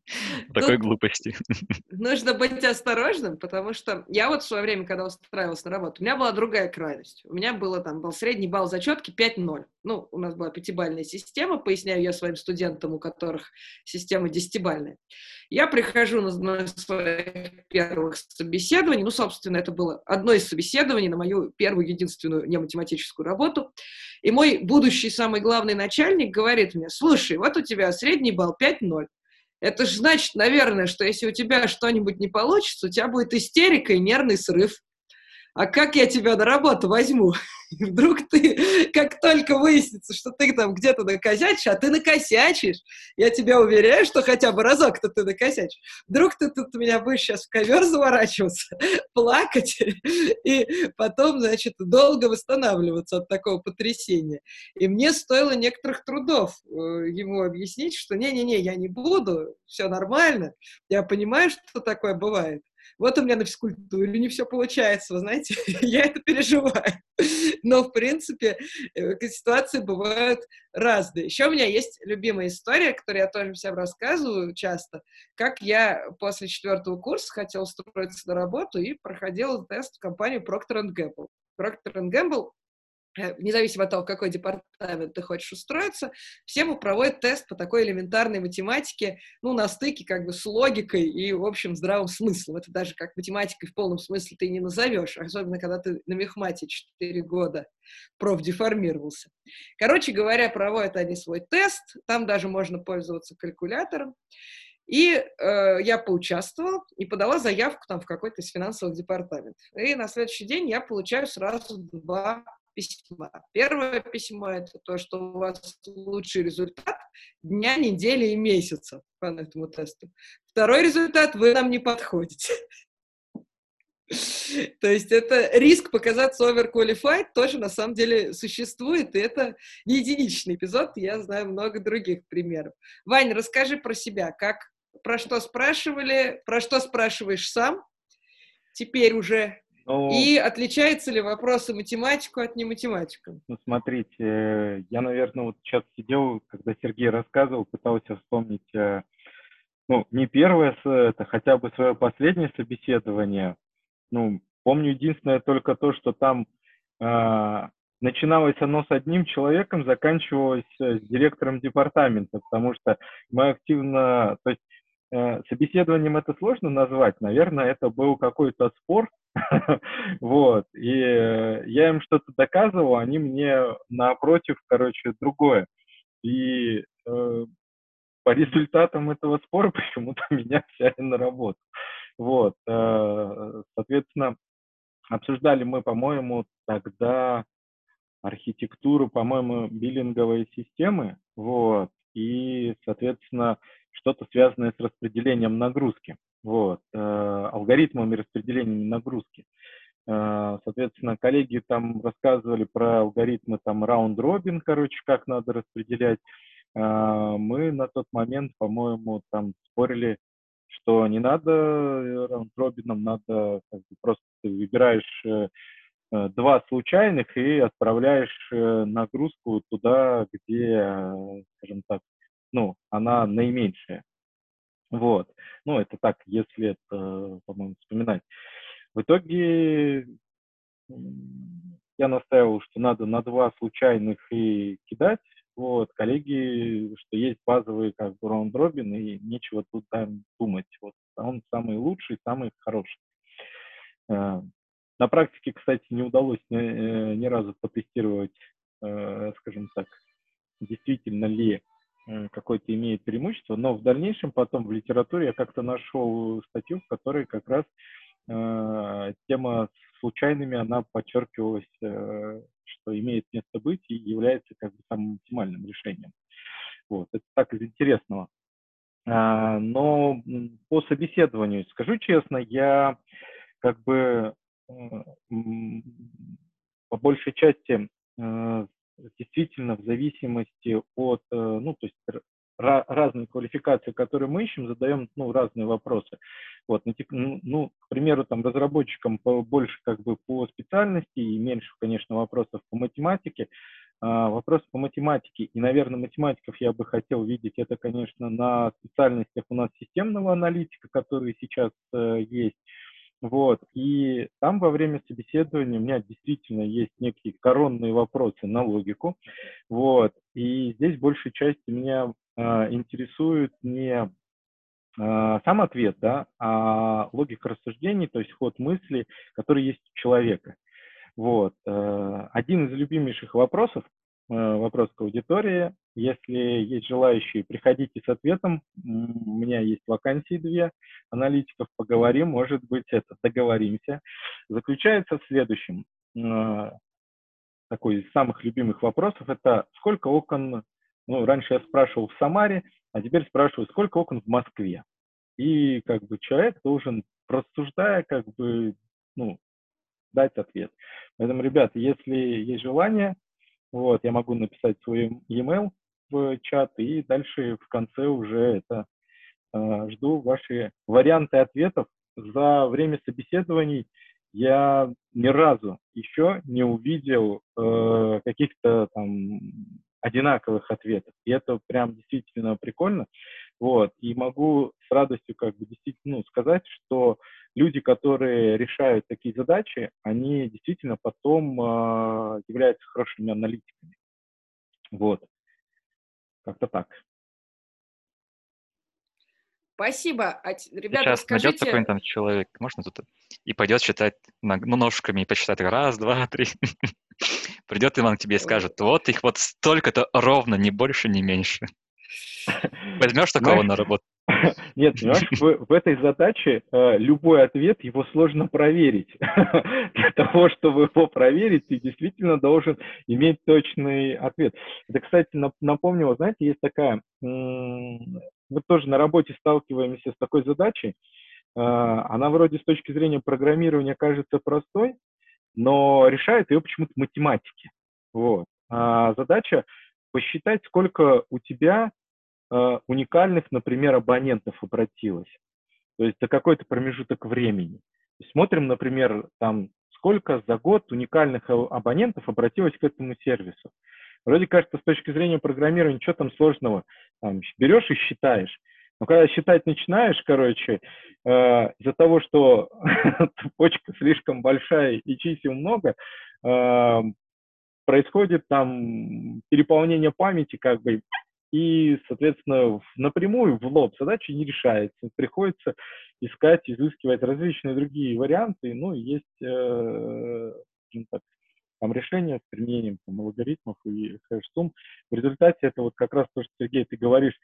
такой глупости. Нужно быть осторожным, потому что я вот в свое время, когда устраивалась на работу, у меня была другая крайность. У меня было там, был средний балл зачетки 5-0. Ну, у нас была пятибальная система, поясняю я своим студентам, у которых система десятибальная. Я прихожу на, на своих первых собеседований, ну, собственно, это было одно из собеседований на мою первую единственную нематематическую работу, и мой будущий самый главный начальник говорит мне, слушай, вот у тебя средний балл 5-0, это же значит, наверное, что если у тебя что-нибудь не получится, у тебя будет истерика и нервный срыв а как я тебя на работу возьму? И вдруг ты, как только выяснится, что ты там где-то накосячишь, а ты накосячишь, я тебя уверяю, что хотя бы разок-то ты накосячишь. Вдруг ты тут у меня будешь сейчас в ковер заворачиваться, плакать, и потом, значит, долго восстанавливаться от такого потрясения. И мне стоило некоторых трудов э, ему объяснить, что не-не-не, я не буду, все нормально, я понимаю, что такое бывает. Вот у меня на физкультуре не все получается, вы знаете, я это переживаю. Но, в принципе, э, ситуации бывают разные. Еще у меня есть любимая история, которую я тоже всем рассказываю часто, как я после четвертого курса хотела устроиться на работу и проходила тест в компанию Procter Gamble. Procter Gamble независимо от того, в какой департамент ты хочешь устроиться, всем проводят тест по такой элементарной математике, ну, на стыке как бы с логикой и, в общем, здравым смыслом. Это даже как математикой в полном смысле ты не назовешь, особенно когда ты на мехмате 4 года профдеформировался. Короче говоря, проводят они свой тест, там даже можно пользоваться калькулятором. И э, я поучаствовала и подала заявку там в какой-то из финансовых департаментов. И на следующий день я получаю сразу два письма. Первое письмо — это то, что у вас лучший результат дня, недели и месяца по этому тесту. Второй результат — вы нам не подходите. То есть это риск показаться overqualified тоже на самом деле существует, и это не единичный эпизод, я знаю много других примеров. Вань, расскажи про себя, как, про что спрашивали, про что спрашиваешь сам, теперь уже ну, и отличается ли вопросы математику от нематематику? Ну, смотрите, я, наверное, вот сейчас сидел, когда Сергей рассказывал, пытался вспомнить, э, ну, не первое, это хотя бы свое последнее собеседование. Ну, помню единственное только то, что там э, начиналось оно с одним человеком, заканчивалось с директором департамента, потому что мы активно, то есть э, собеседованием это сложно назвать, наверное, это был какой-то спор, вот, и э, я им что-то доказывал, они мне напротив, короче, другое. И э, по результатам этого спора почему-то меня взяли на работу. Вот, э, соответственно, обсуждали мы, по-моему, тогда архитектуру, по-моему, биллинговой системы, вот, и, соответственно, что-то связанное с распределением нагрузки вот, э, алгоритмами распределения нагрузки. Э, соответственно, коллеги там рассказывали про алгоритмы там раунд-робин, короче, как надо распределять. Э, мы на тот момент, по-моему, там спорили, что не надо раунд-робином, надо как бы, просто ты выбираешь два случайных и отправляешь нагрузку туда, где, скажем так, ну, она наименьшая. Вот. Ну, это так, если это, по-моему, вспоминать. В итоге я настаивал, что надо на два случайных и кидать. Вот, коллеги, что есть базовый как бы раунд-робин, и нечего тут там думать. Вот, он самый лучший, самый хороший. Э, на практике, кстати, не удалось ни, э, ни разу потестировать, э, скажем так, действительно ли Э, какое-то имеет преимущество, но в дальнейшем потом в литературе я как-то нашел статью, в которой как раз э, тема с случайными, она подчеркивалась, э, что имеет место быть и является как бы самым оптимальным решением. Вот, это так из интересного. А, но по собеседованию, скажу честно, я как бы э, по большей части э, действительно в зависимости от, э, ну, то есть разные квалификации, которые мы ищем, задаем ну, разные вопросы. Вот, ну, ну, к примеру, там разработчикам больше как бы по специальности и меньше, конечно, вопросов по математике. А, вопрос по математике, и, наверное, математиков я бы хотел видеть, это, конечно, на специальностях у нас системного аналитика, которые сейчас э, есть. Вот. И там во время собеседования у меня действительно есть некие коронные вопросы на логику. Вот. И здесь большей частью меня э, интересует не э, сам ответ, да, а логика рассуждений, то есть ход мысли, который есть у человека. Вот. Э, один из любимейших вопросов, вопрос к аудитории. Если есть желающие, приходите с ответом. У меня есть вакансии две аналитиков, поговорим, может быть, это договоримся. Заключается в следующем. Э, такой из самых любимых вопросов – это сколько окон, ну, раньше я спрашивал в Самаре, а теперь спрашиваю, сколько окон в Москве. И как бы человек должен, рассуждая, как бы, ну, дать ответ. Поэтому, ребята, если есть желание, вот, я могу написать свой e-mail в чат, и дальше в конце уже это э, жду ваши варианты ответов. За время собеседований я ни разу еще не увидел э, каких-то там одинаковых ответов. И это прям действительно прикольно. Вот. И могу с радостью как бы действительно ну, сказать, что люди, которые решают такие задачи, они действительно потом э, являются хорошими аналитиками. Вот. Как-то так. Спасибо. А, ребята, Сейчас скажите... найдет какой-нибудь там человек, можно тут, и пойдет считать ну, ножками и посчитать раз, два, три. Придет Иван к тебе и скажет, вот их вот столько-то ровно, ни больше, ни меньше. Возьмешь такого на работу? Нет, понимаешь, в, в этой задаче э, любой ответ, его сложно проверить. Для того, чтобы его проверить, ты действительно должен иметь точный ответ. Это, кстати, напомню, знаете, есть такая, мы тоже на работе сталкиваемся с такой задачей, э, она вроде с точки зрения программирования кажется простой, но решает ее почему-то математики. Вот. А задача посчитать, сколько у тебя э, уникальных, например, абонентов обратилось. То есть за какой-то промежуток времени. Смотрим, например, там, сколько за год уникальных абонентов обратилось к этому сервису. Вроде кажется, с точки зрения программирования, ничего там сложного. Там, берешь и считаешь. Но когда считать начинаешь, короче, э, из-за того, что почка слишком большая и чисел много, э, происходит там переполнение памяти, как бы, и, соответственно, напрямую в лоб задача не решается. Приходится искать, изыскивать различные другие варианты. Ну, есть э, так, там решения с применением там, алгоритмов и хэш-сумм. В результате это вот как раз то, что, Сергей, ты говоришь,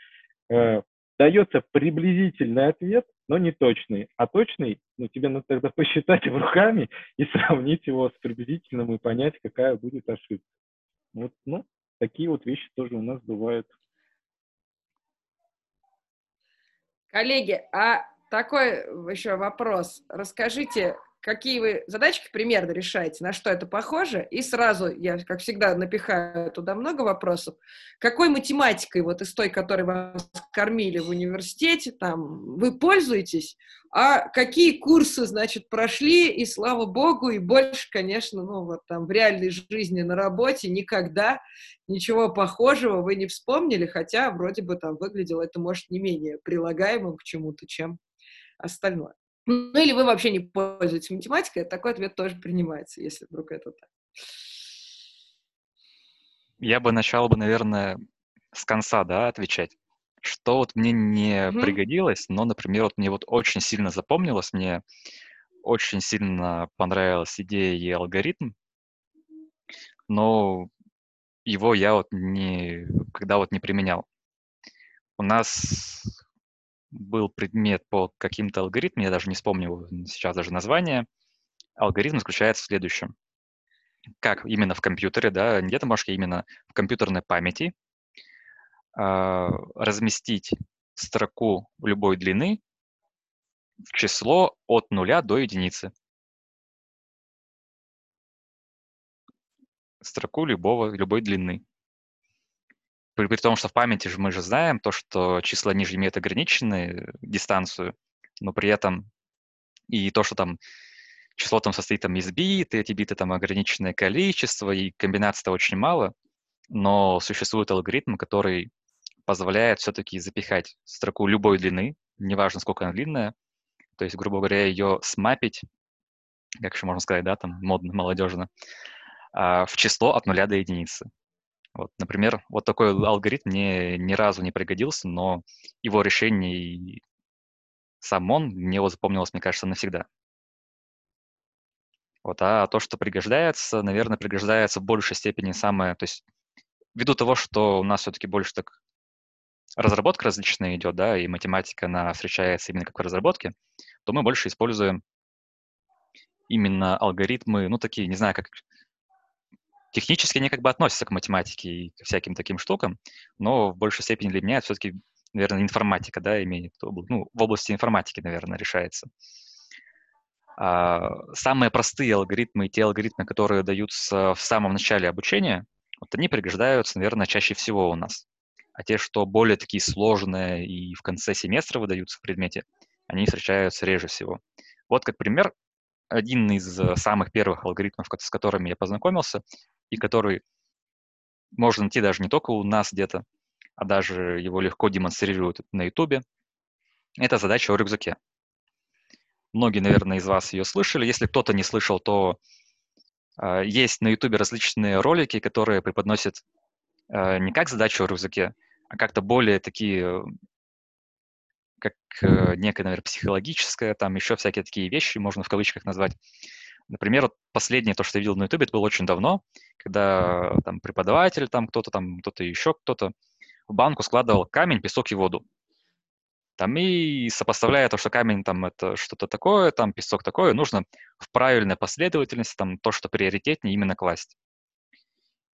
э, дается приблизительный ответ, но не точный. А точный, ну, тебе надо тогда посчитать руками и сравнить его с приблизительным и понять, какая будет ошибка. Вот, ну, такие вот вещи тоже у нас бывают. Коллеги, а такой еще вопрос. Расскажите, какие вы задачки примерно решаете, на что это похоже, и сразу я, как всегда, напихаю туда много вопросов. Какой математикой, вот из той, которой вас кормили в университете, там, вы пользуетесь, а какие курсы, значит, прошли, и слава богу, и больше, конечно, ну, вот там в реальной жизни на работе никогда ничего похожего вы не вспомнили, хотя вроде бы там выглядело это, может, не менее прилагаемым к чему-то, чем остальное. Ну или вы вообще не пользуетесь математикой, такой ответ тоже принимается, если вдруг это так. Я бы начал бы, наверное, с конца, да, отвечать. Что вот мне не mm-hmm. пригодилось, но, например, вот мне вот очень сильно запомнилось, мне очень сильно понравилась идея и алгоритм, но его я вот не, когда вот не применял. У нас был предмет по каким-то алгоритмам, я даже не вспомню сейчас даже название. Алгоритм заключается в следующем. Как именно в компьютере, да, где-то, может, именно в компьютерной памяти э, разместить строку любой длины в число от нуля до единицы. Строку любого, любой длины. При, при том, что в памяти же мы же знаем то, что числа ниже имеют ограниченную дистанцию, но при этом и то, что там число там состоит там из бит, и эти биты там ограниченное количество, и комбинаций-то очень мало, но существует алгоритм, который позволяет все-таки запихать строку любой длины, неважно, сколько она длинная, то есть, грубо говоря, ее смапить, как еще можно сказать, да, там модно, молодежно, а, в число от нуля до единицы. Вот, например, вот такой алгоритм мне ни разу не пригодился, но его решение сам он мне его запомнилось, мне кажется, навсегда. Вот, а то, что пригождается, наверное, пригождается в большей степени самое, то есть ввиду того, что у нас все-таки больше так разработка различная идет, да, и математика, она встречается именно как в разработке, то мы больше используем именно алгоритмы, ну, такие, не знаю, как технически они как бы относятся к математике и к всяким таким штукам, но в большей степени для меня это все-таки, наверное, информатика, да, имеет, ну, в области информатики, наверное, решается. А, самые простые алгоритмы, те алгоритмы, которые даются в самом начале обучения, вот они пригождаются, наверное, чаще всего у нас. А те, что более такие сложные и в конце семестра выдаются в предмете, они встречаются реже всего. Вот как пример, один из э, самых первых алгоритмов, с которыми я познакомился, и который можно найти даже не только у нас где-то, а даже его легко демонстрируют на YouTube, это задача о рюкзаке. Многие, наверное, из вас ее слышали. Если кто-то не слышал, то э, есть на YouTube различные ролики, которые преподносят э, не как задачу о рюкзаке, а как-то более такие, как э, некая, наверное, психологическая, там еще всякие такие вещи можно в кавычках назвать. Например, вот последнее, то, что я видел на YouTube, это было очень давно, когда там преподаватель, там кто-то, там кто-то еще кто-то в банку складывал камень, песок и воду. Там и сопоставляя то, что камень там это что-то такое, там песок такое, нужно в правильной последовательности там то, что приоритетнее, именно класть.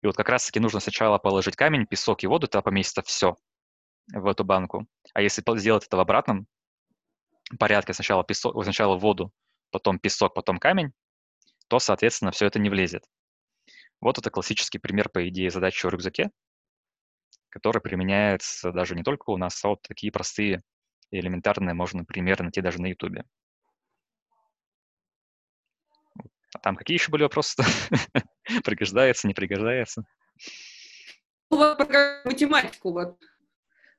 И вот как раз-таки нужно сначала положить камень, песок и воду, тогда поместится все в эту банку. А если сделать это в обратном порядке, сначала, песок, сначала воду, потом песок, потом камень, то, соответственно, все это не влезет. Вот это классический пример, по идее, задачи о рюкзаке, который применяется даже не только у нас, а вот такие простые и элементарные можно примеры найти даже на Ютубе. А там какие еще были вопросы? пригождается, не пригождается? Ну, про математику вот.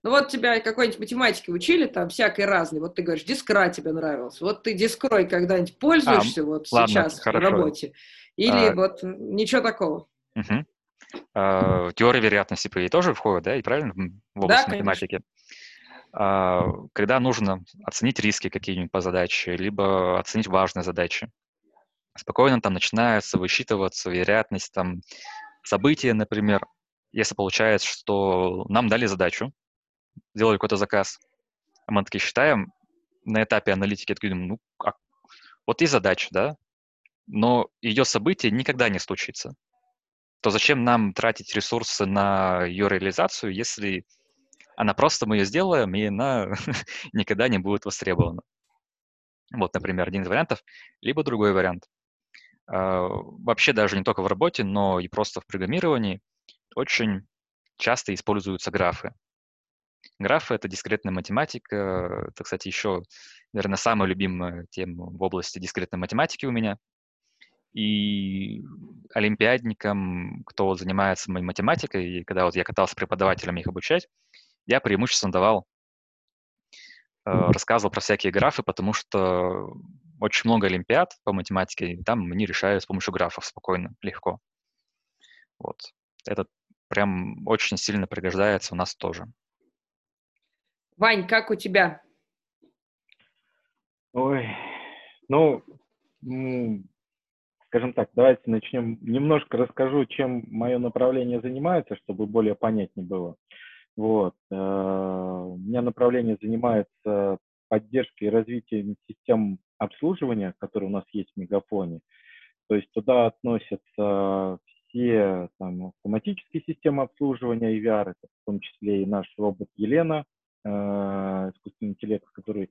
Ну вот тебя какой-нибудь математики учили, там всякой разной. Вот ты говоришь, дискра тебе нравился. Вот ты дискрой когда-нибудь пользуешься а, вот ладно, сейчас хорошо. в работе? Или а... вот ничего такого? Угу. А, теория вероятности, тоже входит, да, и правильно, в область да, математики? А, когда нужно оценить риски какие-нибудь по задаче, либо оценить важные задачи. Спокойно там начинается высчитываться вероятность там события, например, если получается, что нам дали задачу, сделали какой-то заказ, а мы такие считаем, на этапе аналитики такие думаем, ну, а, вот и задача, да, но ее событие никогда не случится, то зачем нам тратить ресурсы на ее реализацию, если она просто мы ее сделаем, и она никогда не будет востребована. Вот, например, один из вариантов, либо другой вариант. А, вообще даже не только в работе, но и просто в программировании очень часто используются графы. Графы — это дискретная математика. Это, кстати, еще, наверное, самая любимая тема в области дискретной математики у меня. И олимпиадникам, кто занимается моей математикой, и когда вот я катался с преподавателями их обучать, я преимущественно давал, э, рассказывал про всякие графы, потому что очень много олимпиад по математике, и там они решают с помощью графов спокойно, легко. Вот. Это прям очень сильно пригождается у нас тоже. Вань, как у тебя? Ой, ну, скажем так, давайте начнем. Немножко расскажу, чем мое направление занимается, чтобы более понятнее было. Вот. Э, у меня направление занимается поддержкой и развитием систем обслуживания, которые у нас есть в Мегафоне. То есть туда относятся все там, автоматические системы обслуживания IVR, это в том числе и наш робот Елена, искусственный интеллект, который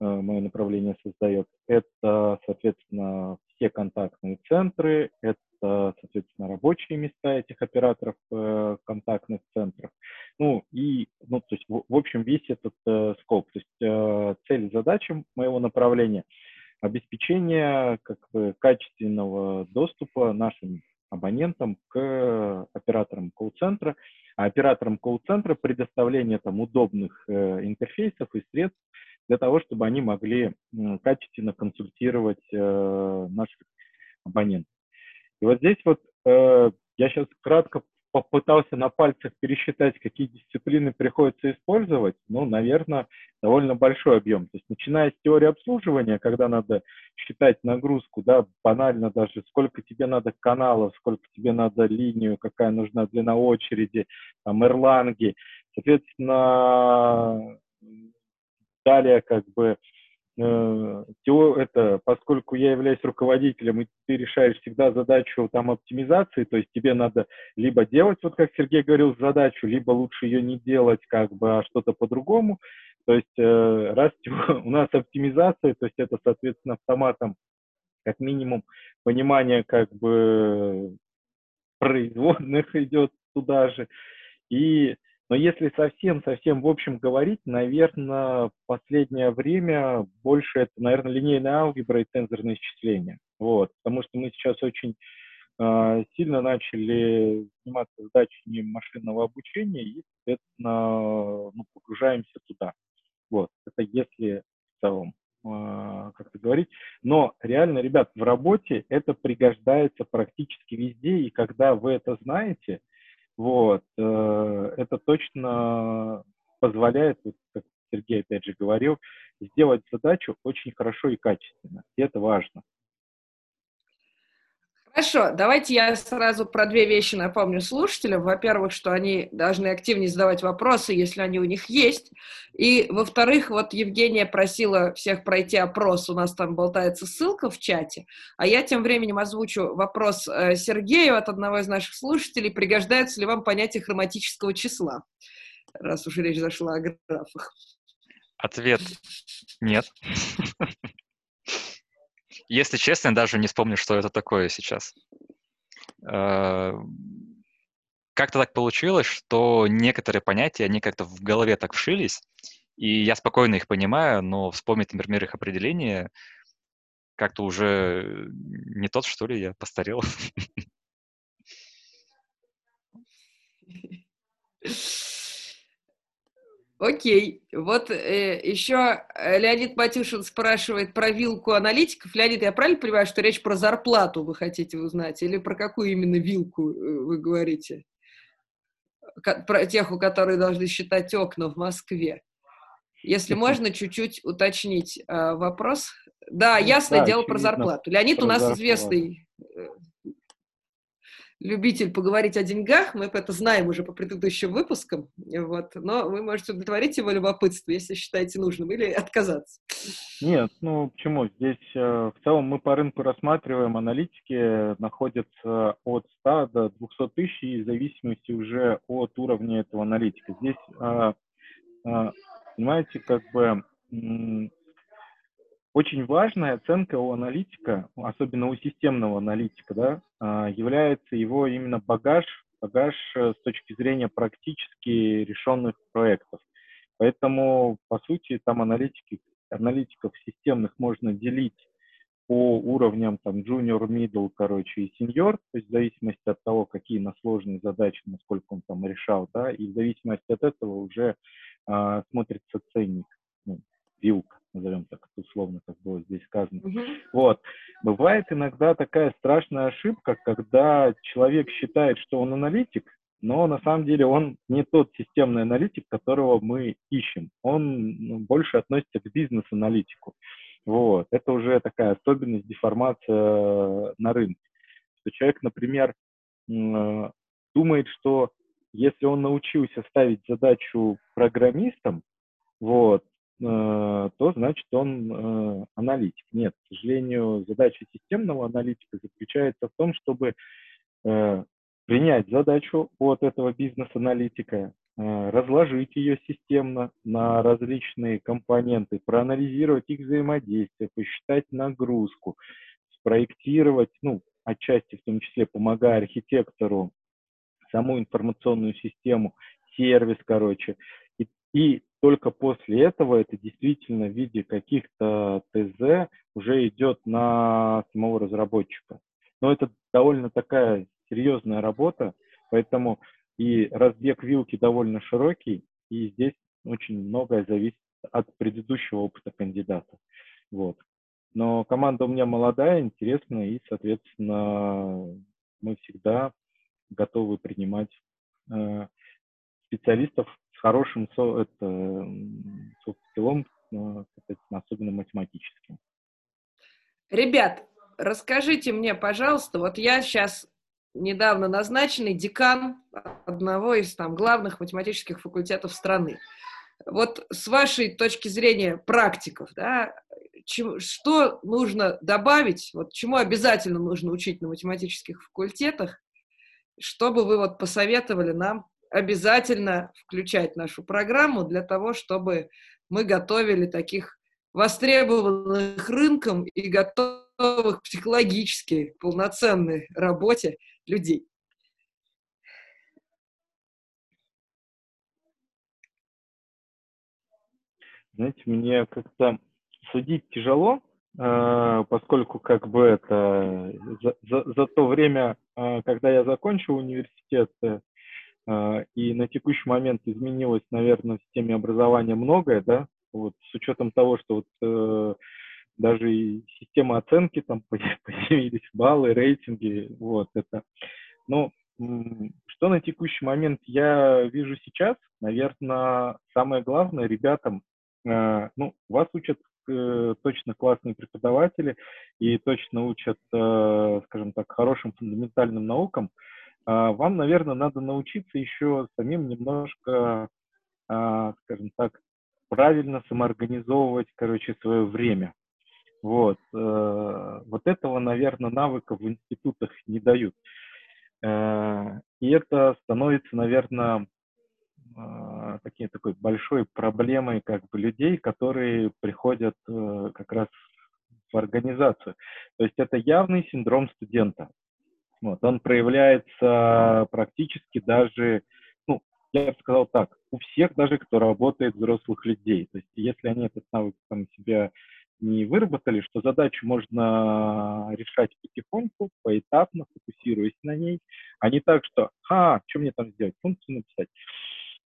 мое направление создает. Это, соответственно, все контактные центры, это, соответственно, рабочие места этих операторов э, контактных центров. Ну и, ну, то есть, в, в общем, весь этот э, скоп. То есть э, цель и задача моего направления – обеспечение как бы, качественного доступа нашим абонентам к операторам колл-центра, а операторам колл-центра предоставление там удобных э, интерфейсов и средств для того, чтобы они могли качественно консультировать э, наших абонентов. И вот здесь вот э, я сейчас кратко попытался на пальцах пересчитать, какие дисциплины приходится использовать, ну, наверное, довольно большой объем. То есть начиная с теории обслуживания, когда надо считать нагрузку, да, банально даже, сколько тебе надо каналов, сколько тебе надо линию, какая нужна длина очереди, там, эрланги. Соответственно, далее как бы это, поскольку я являюсь руководителем, и ты решаешь всегда задачу там оптимизации, то есть тебе надо либо делать, вот как Сергей говорил, задачу, либо лучше ее не делать, как бы, а что-то по-другому. То есть э, раз у нас оптимизация, то есть это, соответственно, автоматом как минимум понимание как бы производных идет туда же. И но если совсем-совсем в общем говорить, наверное, в последнее время больше это, наверное, линейная алгебра и тензорные исчисления. Вот, потому что мы сейчас очень э, сильно начали заниматься задачами машинного обучения и, соответственно, ну, погружаемся туда. Вот, это если в целом э, как-то говорить. Но реально, ребят, в работе это пригождается практически везде, и когда вы это знаете, вот. Э, это точно позволяет, как Сергей опять же говорил, сделать задачу очень хорошо и качественно. И это важно. Хорошо, давайте я сразу про две вещи напомню слушателям. Во-первых, что они должны активнее задавать вопросы, если они у них есть. И, во-вторых, вот Евгения просила всех пройти опрос, у нас там болтается ссылка в чате, а я тем временем озвучу вопрос э, Сергею от одного из наших слушателей, пригождается ли вам понятие хроматического числа, раз уж речь зашла о графах. Ответ – нет. Если честно, даже не вспомню, что это такое сейчас. Э, как-то так получилось, что некоторые понятия, они как-то в голове так вшились, и я спокойно их понимаю, но вспомнить, например, их определение как-то уже не тот, что ли, я постарел. Окей. Вот э, еще э, Леонид Матюшин спрашивает про вилку аналитиков. Леонид, я правильно понимаю, что речь про зарплату вы хотите узнать? Или про какую именно вилку э, вы говорите? Про тех, у которых должны считать окна в Москве. Если можно, чуть-чуть уточнить э, вопрос. Да, ну ясное да, дело про зарплату. Леонид про у нас зарплату. известный э, любитель поговорить о деньгах, мы это знаем уже по предыдущим выпускам, вот, но вы можете удовлетворить его любопытство, если считаете нужным, или отказаться. Нет, ну почему? Здесь э, в целом мы по рынку рассматриваем, аналитики находятся от 100 до 200 тысяч, и в зависимости уже от уровня этого аналитика. Здесь, э, э, понимаете, как бы очень важная оценка у аналитика, особенно у системного аналитика, да, а, является его именно багаж, багаж э, с точки зрения практически решенных проектов. Поэтому, по сути, там аналитики, аналитиков системных можно делить по уровням там junior, middle, короче, и senior, то есть в зависимости от того, какие на сложные задачи, насколько он там решал, да, и в зависимости от этого уже а, смотрится ценник, ну, вилка назовем так условно, как было здесь сказано. Угу. Вот. Бывает иногда такая страшная ошибка, когда человек считает, что он аналитик, но на самом деле он не тот системный аналитик, которого мы ищем. Он ну, больше относится к бизнес-аналитику. Вот. Это уже такая особенность, деформация на рынке. Что человек, например, думает, что если он научился ставить задачу программистам, вот, Э, то значит он э, аналитик. Нет, к сожалению, задача системного аналитика заключается в том, чтобы э, принять задачу от этого бизнес-аналитика, э, разложить ее системно на различные компоненты, проанализировать их взаимодействие, посчитать нагрузку, спроектировать, ну, отчасти в том числе помогая архитектору саму информационную систему, сервис, короче. И, и только после этого это действительно в виде каких-то ТЗ уже идет на самого разработчика. Но это довольно такая серьезная работа, поэтому и разбег вилки довольно широкий, и здесь очень многое зависит от предыдущего опыта кандидата. Вот. Но команда у меня молодая, интересная, и, соответственно, мы всегда готовы принимать э, специалистов хорошим это, софт-скиллом, э, особенно математическим. Ребят, расскажите мне, пожалуйста, вот я сейчас недавно назначенный декан одного из там главных математических факультетов страны. Вот с вашей точки зрения практиков, да, что нужно добавить, вот чему обязательно нужно учить на математических факультетах, чтобы вы вот посоветовали нам обязательно включать нашу программу для того, чтобы мы готовили таких востребованных рынком и готовых психологически полноценной работе людей. Знаете, мне как-то судить тяжело, э, поскольку как бы это за, за, за то время, э, когда я закончил университет, э, и на текущий момент изменилось, наверное, в системе образования многое, да, вот с учетом того, что вот даже и система оценки там появились баллы, рейтинги, вот это. Но что на текущий момент я вижу сейчас, наверное, самое главное ребятам, ну, вас учат Э, точно классные преподаватели и точно учат, э, скажем так, хорошим фундаментальным наукам, а вам, наверное, надо научиться еще самим немножко, а, скажем так, правильно самоорганизовывать, короче, свое время. Вот. Э, вот этого, наверное, навыка в институтах не дают. И это становится, наверное, а, такие, такой большой проблемой как бы людей, которые приходят э, как раз в организацию. То есть это явный синдром студента. Вот, он проявляется практически даже, ну, я бы сказал так, у всех даже, кто работает взрослых людей. То есть если они этот навык там себя не выработали, что задачу можно решать потихоньку, поэтапно, фокусируясь на ней, а не так, что, а, что мне там сделать, функцию написать.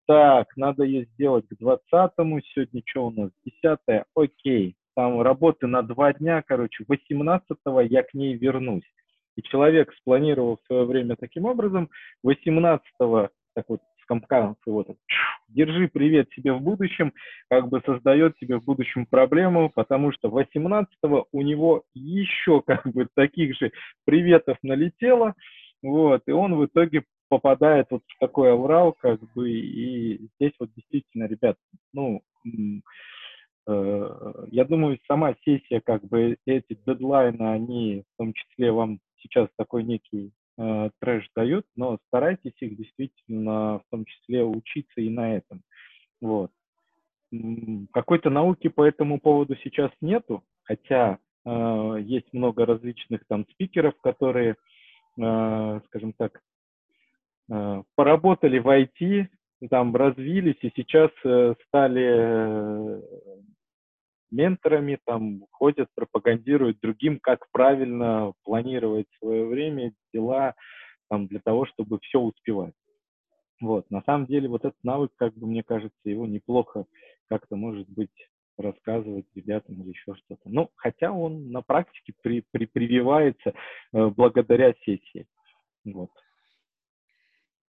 Так, надо ее сделать к 20-му. Сегодня что у нас? 10 Окей. Там работы на два дня, короче, 18-го я к ней вернусь. И человек спланировал свое время таким образом, 18-го, так вот, с компканом вот, держи привет себе в будущем, как бы создает себе в будущем проблему, потому что 18-го у него еще как бы таких же приветов налетело, вот, и он в итоге попадает вот в такой аврал, как бы, и здесь вот действительно, ребят, ну, э, я думаю, сама сессия, как бы, эти дедлайны, они в том числе вам сейчас такой некий э, трэш дают, но старайтесь их действительно в том числе учиться и на этом. Вот. Какой-то науки по этому поводу сейчас нету, хотя э, есть много различных там спикеров, которые, э, скажем так, Э, поработали в IT, там развились и сейчас э, стали э, менторами, там ходят, пропагандируют другим, как правильно планировать свое время, дела, там, для того, чтобы все успевать. Вот, на самом деле, вот этот навык, как бы мне кажется, его неплохо как-то, может быть, рассказывать ребятам или еще что-то. Ну, хотя он на практике при, при, прививается э, благодаря сессии. Вот.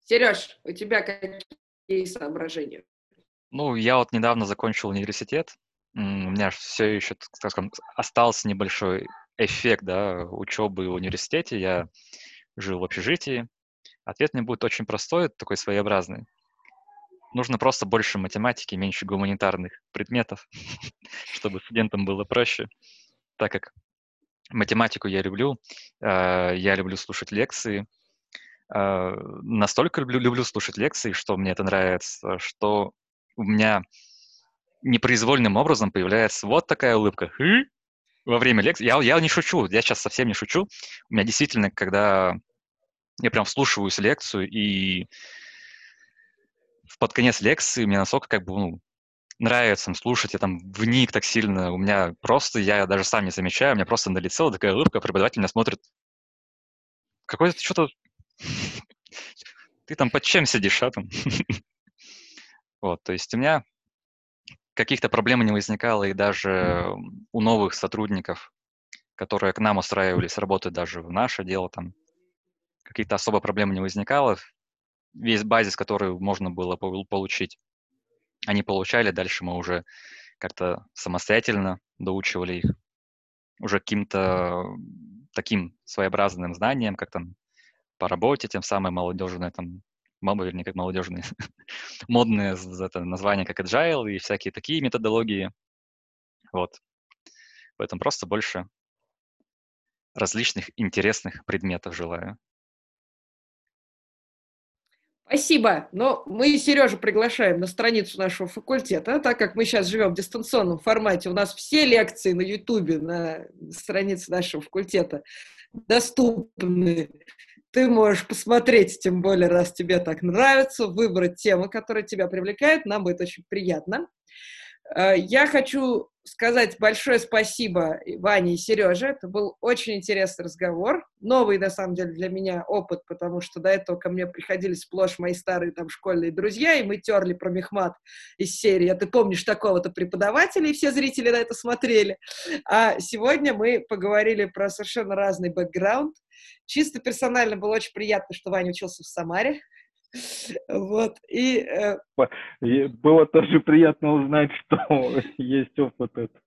Сереж, у тебя какие соображения? Ну, я вот недавно закончил университет. У меня все еще, так скажем, остался небольшой эффект да, учебы в университете. Я жил в общежитии. Ответ мне будет очень простой, такой своеобразный. Нужно просто больше математики, меньше гуманитарных предметов, чтобы студентам было проще, так как математику я люблю, э, я люблю слушать лекции, э, настолько люблю, люблю слушать лекции, что мне это нравится, что у меня непроизвольным образом появляется вот такая улыбка во время лекции. Я, я не шучу, я сейчас совсем не шучу. У меня действительно, когда я прям вслушиваюсь лекцию, и под конец лекции мне настолько как бы, ну, нравится слушать, я там вник так сильно, у меня просто, я даже сам не замечаю, у меня просто на лице вот такая улыбка, преподаватель меня смотрит, какой-то что-то, ты там под чем сидишь, а там? Вот, то есть у меня каких-то проблем не возникало, и даже у новых сотрудников, которые к нам устраивались работать даже в наше дело, там каких-то особо проблем не возникало. Весь базис, который можно было получить, они получали, дальше мы уже как-то самостоятельно доучивали их уже каким-то таким своеобразным знанием, как там по работе, тем самым молодежные там мамы, вернее, как молодежные, модные это названия, как agile и всякие такие методологии. Вот. Поэтому просто больше различных интересных предметов желаю. Спасибо. Но мы Сережу приглашаем на страницу нашего факультета, так как мы сейчас живем в дистанционном формате. У нас все лекции на Ютубе, на странице нашего факультета доступны. Ты можешь посмотреть, тем более, раз тебе так нравится, выбрать тему, которая тебя привлекает. Нам будет очень приятно. Э, я хочу сказать большое спасибо Ване и Сереже. Это был очень интересный разговор. Новый, на самом деле, для меня опыт, потому что до этого ко мне приходили сплошь мои старые там школьные друзья, и мы терли про мехмат из серии «А ты помнишь такого-то преподавателя?» И все зрители на это смотрели. А сегодня мы поговорили про совершенно разный бэкграунд. Чисто персонально было очень приятно, что Ваня учился в Самаре. Вот, и... Э... Было тоже приятно узнать, что есть опыт этот.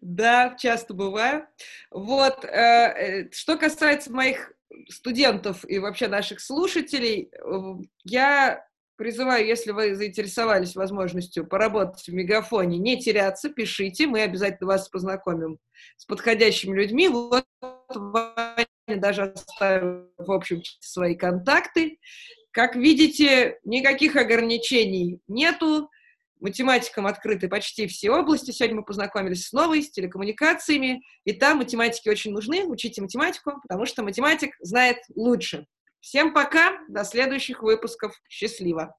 Да, часто бываю. Вот, э, э, что касается моих студентов и вообще наших слушателей, э, я призываю, если вы заинтересовались возможностью поработать в Мегафоне, не теряться, пишите, мы обязательно вас познакомим с подходящими людьми. Вот даже оставил в общем свои контакты. Как видите, никаких ограничений нету. Математикам открыты почти все области. Сегодня мы познакомились с новой, с телекоммуникациями. И там математики очень нужны. Учите математику, потому что математик знает лучше. Всем пока, до следующих выпусков. Счастливо!